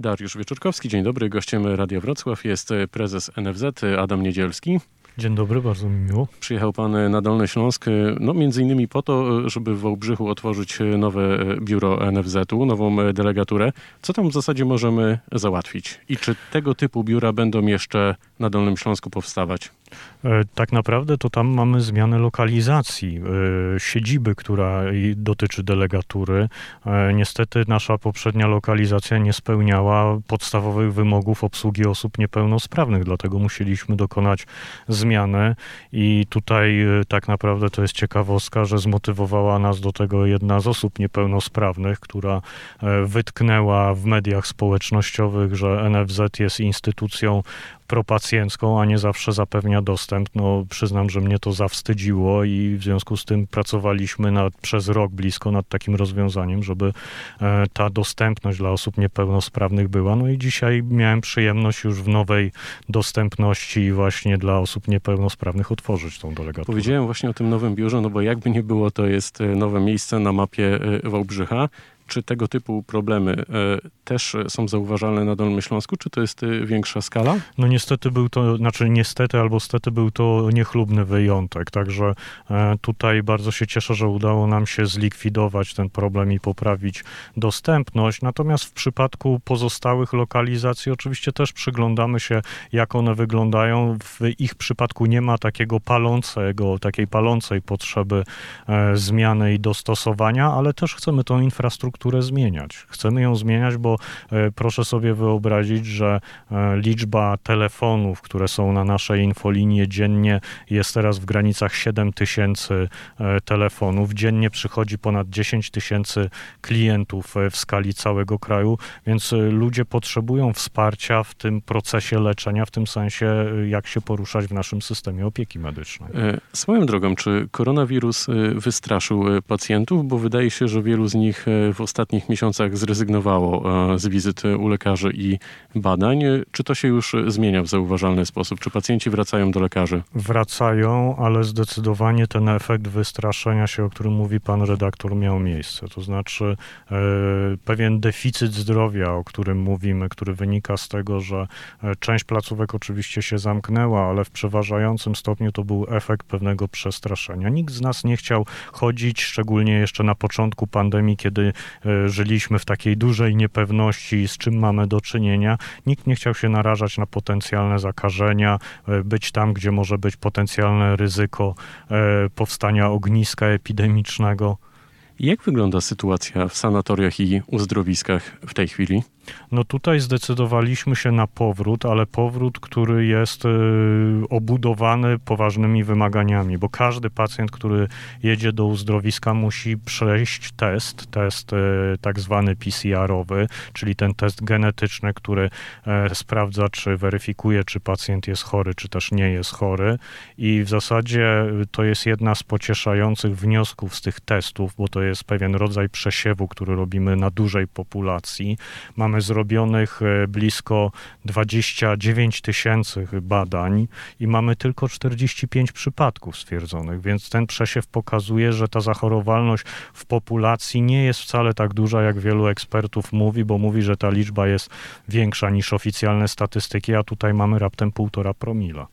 Dariusz Wieczorkowski, dzień dobry. Gościem Radia Wrocław jest prezes NFZ Adam Niedzielski. Dzień dobry, bardzo mi miło. Przyjechał pan na Dolny Śląsk, no między innymi po to, żeby w Wałbrzychu otworzyć nowe biuro NFZ-u, nową delegaturę. Co tam w zasadzie możemy załatwić? I czy tego typu biura będą jeszcze na Dolnym Śląsku powstawać? E, tak naprawdę to tam mamy zmianę lokalizacji e, siedziby, która dotyczy delegatury. E, niestety nasza poprzednia lokalizacja nie spełniała podstawowych wymogów obsługi osób niepełnosprawnych, dlatego musieliśmy dokonać zmiany i tutaj tak naprawdę to jest ciekawostka, że zmotywowała nas do tego jedna z osób niepełnosprawnych, która wytknęła w mediach społecznościowych, że NFZ jest instytucją propacjencką, a nie zawsze zapewnia dostęp. No, przyznam, że mnie to zawstydziło i w związku z tym pracowaliśmy nad, przez rok blisko nad takim rozwiązaniem, żeby e, ta dostępność dla osób niepełnosprawnych była. No i dzisiaj miałem przyjemność już w nowej dostępności właśnie dla osób niepełnosprawnych otworzyć tą delegaturę. Powiedziałem właśnie o tym nowym biurze, no bo jakby nie było, to jest e, nowe miejsce na mapie e, Wałbrzycha. Czy tego typu problemy e, też są zauważalne na Dolnym Śląsku, czy to jest e, większa skala? No niestety był to, znaczy niestety albo stety był to niechlubny wyjątek, także e, tutaj bardzo się cieszę, że udało nam się zlikwidować ten problem i poprawić dostępność, natomiast w przypadku pozostałych lokalizacji oczywiście też przyglądamy się, jak one wyglądają. W ich przypadku nie ma takiego palącego, takiej palącej potrzeby zmiany i dostosowania, ale też chcemy tą infrastrukturę strukturę zmieniać. Chcemy ją zmieniać, bo e, proszę sobie wyobrazić, że e, liczba telefonów, które są na naszej infolinie dziennie jest teraz w granicach 7 tysięcy e, telefonów. Dziennie przychodzi ponad 10 tysięcy klientów w skali całego kraju, więc ludzie potrzebują wsparcia w tym procesie leczenia, w tym sensie, jak się poruszać w naszym systemie opieki medycznej. Swoją drogą, czy koronawirus wystraszył pacjentów? Bo wydaje się, że wielu z nich w ostatnich miesiącach zrezygnowało e, z wizyt u lekarzy i badań. Czy to się już zmienia w zauważalny sposób? Czy pacjenci wracają do lekarzy? Wracają, ale zdecydowanie ten efekt wystraszenia się, o którym mówi pan redaktor, miał miejsce. To znaczy e, pewien deficyt zdrowia, o którym mówimy, który wynika z tego, że e, część placówek oczywiście się zamknęła, ale w przeważającym stopniu to był efekt pewnego przestraszenia. Nikt z nas nie chciał chodzić, szczególnie jeszcze na początku pandemii, kiedy żyliśmy w takiej dużej niepewności, z czym mamy do czynienia. Nikt nie chciał się narażać na potencjalne zakażenia, e, być tam, gdzie może być potencjalne ryzyko e, powstania ogniska epidemicznego. Jak wygląda sytuacja w sanatoriach i uzdrowiskach w tej chwili? No tutaj zdecydowaliśmy się na powrót, ale powrót, który jest y, obudowany poważnymi wymaganiami, bo każdy pacjent, który jedzie do uzdrowiska, musi przejść test, test y, tak zwany PCR-owy, czyli ten test genetyczny, który e, sprawdza, czy weryfikuje, czy pacjent jest chory, czy też nie jest chory. I w zasadzie to jest jedna z pocieszających wniosków z tych testów, bo to jest pewien rodzaj przesiewu, który robimy na dużej populacji. Mamy mamy zrobionych e, blisko 29 tysięcy badań i mamy tylko 45 przypadków stwierdzonych, więc ten przesiew pokazuje, że ta zachorowalność w populacji nie jest wcale tak duża, jak wielu ekspertów mówi, bo mówi, że ta liczba jest większa niż oficjalne statystyki, a tutaj mamy raptem 1,5 promila.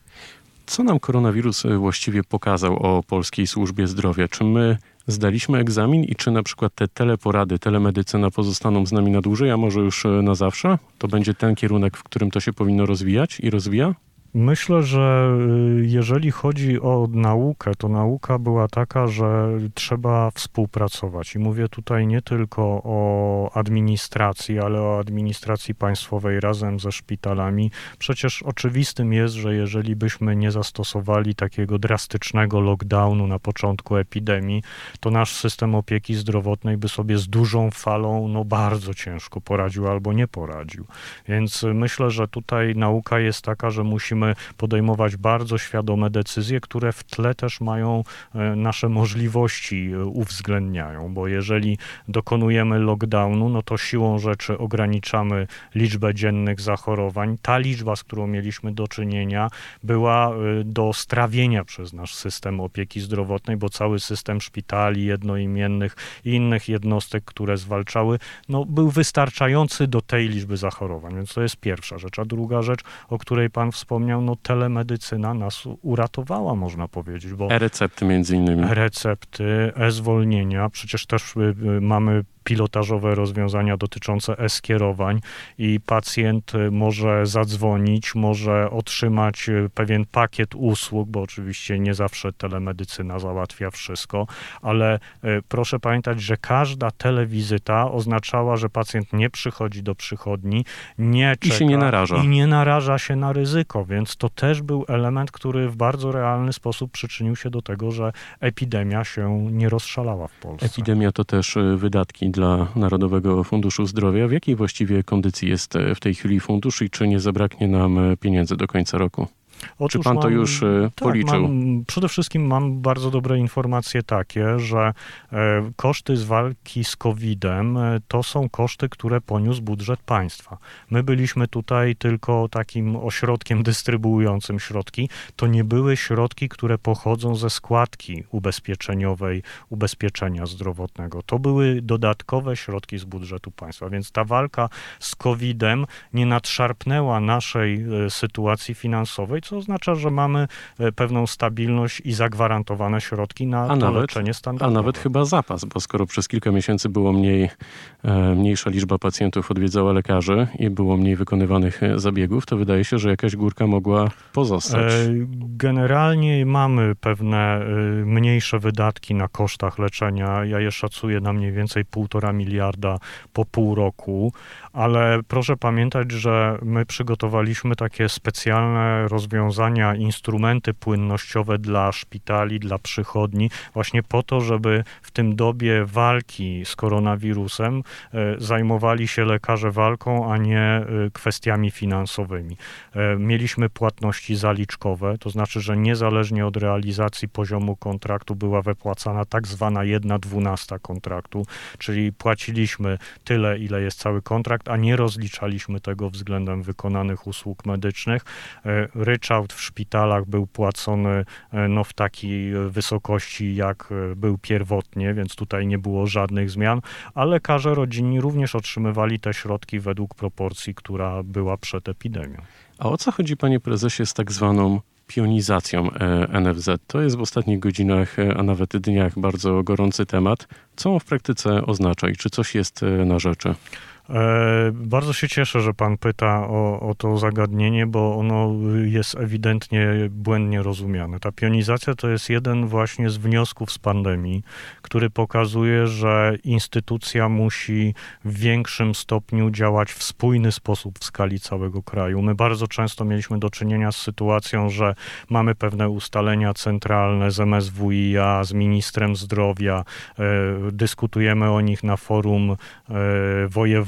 Co nam koronawirus e, właściwie pokazał o polskiej służbie zdrowia? Czy my zdaliśmy egzamin i czy na przykład te teleporady, telemedycyna pozostaną z nami na dłużej, a może już e, na zawsze? To będzie ten kierunek, w którym to się powinno rozwijać i rozwija? Myślę, że y, jeżeli chodzi o naukę, to nauka była taka, że trzeba współpracować. I mówię tutaj nie tylko o administracji, ale o administracji państwowej razem ze szpitalami. Przecież oczywistym jest, że jeżeli byśmy nie zastosowali takiego drastycznego lockdownu na początku epidemii, to nasz system opieki zdrowotnej by sobie z dużą falą no bardzo ciężko poradził albo nie poradził. Więc myślę, że tutaj nauka jest taka, że musimy musimy podejmować bardzo świadome decyzje, które w tle też mają e, nasze możliwości e, uwzględniają, bo jeżeli dokonujemy lockdownu, no to siłą rzeczy ograniczamy liczbę dziennych zachorowań. Ta liczba, z którą mieliśmy do czynienia, była e, do strawienia przez nasz system opieki zdrowotnej, bo cały system szpitali jednoimiennych i innych jednostek, które zwalczały, no, był wystarczający do tej liczby zachorowań. Więc to jest pierwsza rzecz. A druga rzecz, o której pan wspomniał, no telemedycyna nas uratowała, można powiedzieć, bo E-recepty między innymi. recepty, e-zwolnienia, przecież też y, y, mamy pilotażowe rozwiązania dotyczące e-skierowań i pacjent y, może zadzwonić, może otrzymać y, pewien pakiet usług, bo oczywiście nie zawsze telemedycyna załatwia wszystko, ale y, proszę pamiętać, że każda telewizyta oznaczała, że pacjent nie przychodzi do przychodni, nie I się czeka nie naraża. i nie naraża się na ryzyko, więc to też był element, który w bardzo realny sposób przyczynił się do tego, że epidemia się nie rozszalała w Polsce. Epidemia to też wydatki dla Narodowego Funduszu Zdrowia. W jakiej właściwie kondycji jest w tej chwili fundusz i czy nie zabraknie nam pieniędzy do końca roku? Czy Otóż pan to mam- już e, tak, policzył? Mam, przede wszystkim mam bardzo dobre informacje takie, że e, koszty z walki z COVID-em e, to są koszty, które poniósł budżet państwa. My byliśmy tutaj tylko takim ośrodkiem dystrybuującym środki. To nie były środki, które pochodzą ze składki ubezpieczeniowej ubezpieczenia zdrowotnego. To były dodatkowe środki z budżetu państwa, więc ta walka z COVID-em nie nadszarpnęła naszej e, sytuacji finansowej, co oznacza, że mamy e, pewną stabilność i zagwarantowane środki na A nawet- leczenie A standardowe. nawet chyba zapas, bo skoro przez kilka miesięcy było mniej, e, mniejsza liczba pacjentów odwiedzała lekarzy i było mniej wykonywanych e, zabiegów, to wydaje się, że jakaś górka mogła pozostać. Generalnie mamy pewne mniejsze wydatki na kosztach leczenia. Ja je szacuję na mniej więcej półtora miliarda po pół roku, ale proszę pamiętać, że my przygotowaliśmy takie specjalne rozwiązania, instrumenty płynnościowe dla szpitali, dla przychodni, właśnie po to, żeby w tym dobie walki z koronawirusem e, zajmowali się lekarze walką, a nie e, kwestiami finansowymi. E, Mieliśmy płatności zaliczkowe, to znaczy, że niezależnie od realizacji poziomu kontraktu była wypłacana tak zwana jedna dwunasta kontraktu, czyli płaciliśmy tyle, ile jest cały kontrakt, a nie rozliczaliśmy tego względem wykonanych usług medycznych. E, Ryczałt w szpitalach był płacony e, no, w takiej e, wysokości, jak e, był pierwotnie, więc tutaj nie było żadnych zmian, a lekarze rodzinni również otrzymywali te środki według proporcji, która była przed epidemią. A o co chodzi, panie prezesie, z tak zwaną pionizacją NFZ? To jest w ostatnich godzinach, a nawet dniach bardzo gorący temat. Co on w praktyce oznacza i czy coś jest na rzeczy? E, Bardzo się cieszę, że Pan pyta o, o to zagadnienie, bo ono jest ewidentnie błędnie rozumiane. Ta pionizacja to jest jeden właśnie z wniosków z pandemii, który pokazuje, że instytucja musi w większym stopniu działać w spójny sposób w skali całego kraju. My bardzo często mieliśmy do czynienia z sytuacją, że mamy pewne ustalenia centralne z MSWiA, z ministrem zdrowia, e, dyskutujemy o nich na forum e,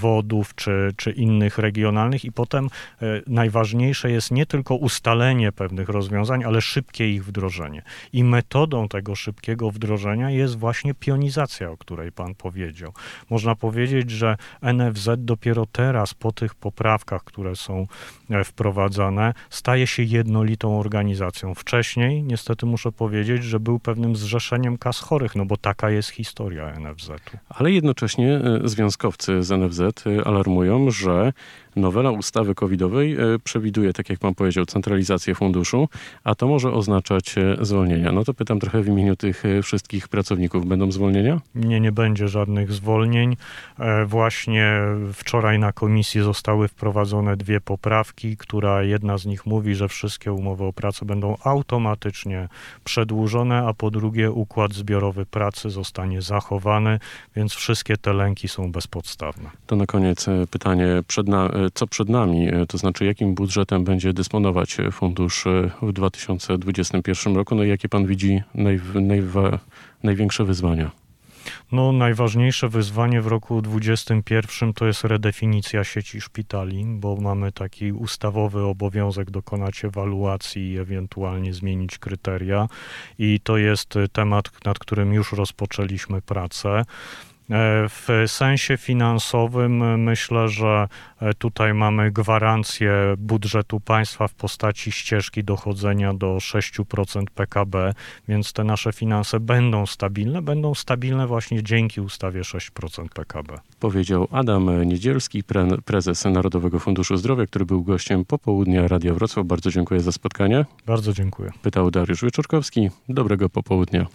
wojewodów czy, czy innych regionalnych i potem e, najważniejsze jest nie tylko ustalenie pewnych rozwiązań, ale szybkie ich wdrożenie. I metodą tego szybkiego wdrożenia jest właśnie pionizacja, o której pan powiedział. Można powiedzieć, że NFZ dopiero teraz po tych poprawkach, które są e, wprowadzane, staje się jednolitą organizacją. Wcześniej, niestety muszę powiedzieć, że był pewnym zrzeszeniem kas chorych, no bo taka jest historia NFZ-u. Ale jednocześnie e, związkowcy z NFZ e, alarmują, że nowela ustawy covidowej e, przewiduje, tak jak pan powiedział, centralizację funduszu, a to może oznaczać e, zwolnienia. No to pytam trochę w imieniu tych e, wszystkich pracowników. Będą zwolnienia? Nie, nie będzie żadnych zwolnień. Właśnie wczoraj na komisji zostały wprowadzone dwie poprawki, która jedna z nich mówi, że wszystkie umowy o pracę będą automatycznie przedłużone, a po drugie układ zbiorowy pracy zostanie zachowany, więc wszystkie te lęki są bezpodstawne. To na koniec pytanie, przed na, e, co przed nami, e, to znaczy jakim budżetem będzie dysponować e, fundusz e, w 2021 roku, no i jakie pan widzi naj, najwa, największe wyzwania? No, najważniejsze wyzwanie w roku 2021 to jest redefinicja sieci szpitali, bo mamy taki ustawowy obowiązek dokonać ewaluacji i ewentualnie zmienić kryteria. I to jest temat, nad którym już rozpoczęliśmy pracę. E, W sensie finansowym y, myślę, że e, tutaj mamy gwarancję budżetu państwa w postaci ścieżki dochodzenia do 6% PKB, więc te nasze finanse będą stabilne, będą stabilne właśnie dzięki ustawie 6% PKB. Powiedział Adam Niedzielski, pre- prezes Narodowego Funduszu Zdrowia, który był gościem popołudnia Radia Wrocław. Bardzo dziękuję za spotkanie. Bardzo dziękuję. Pytał Dariusz Wieczorkowski. Dobrego popołudnia.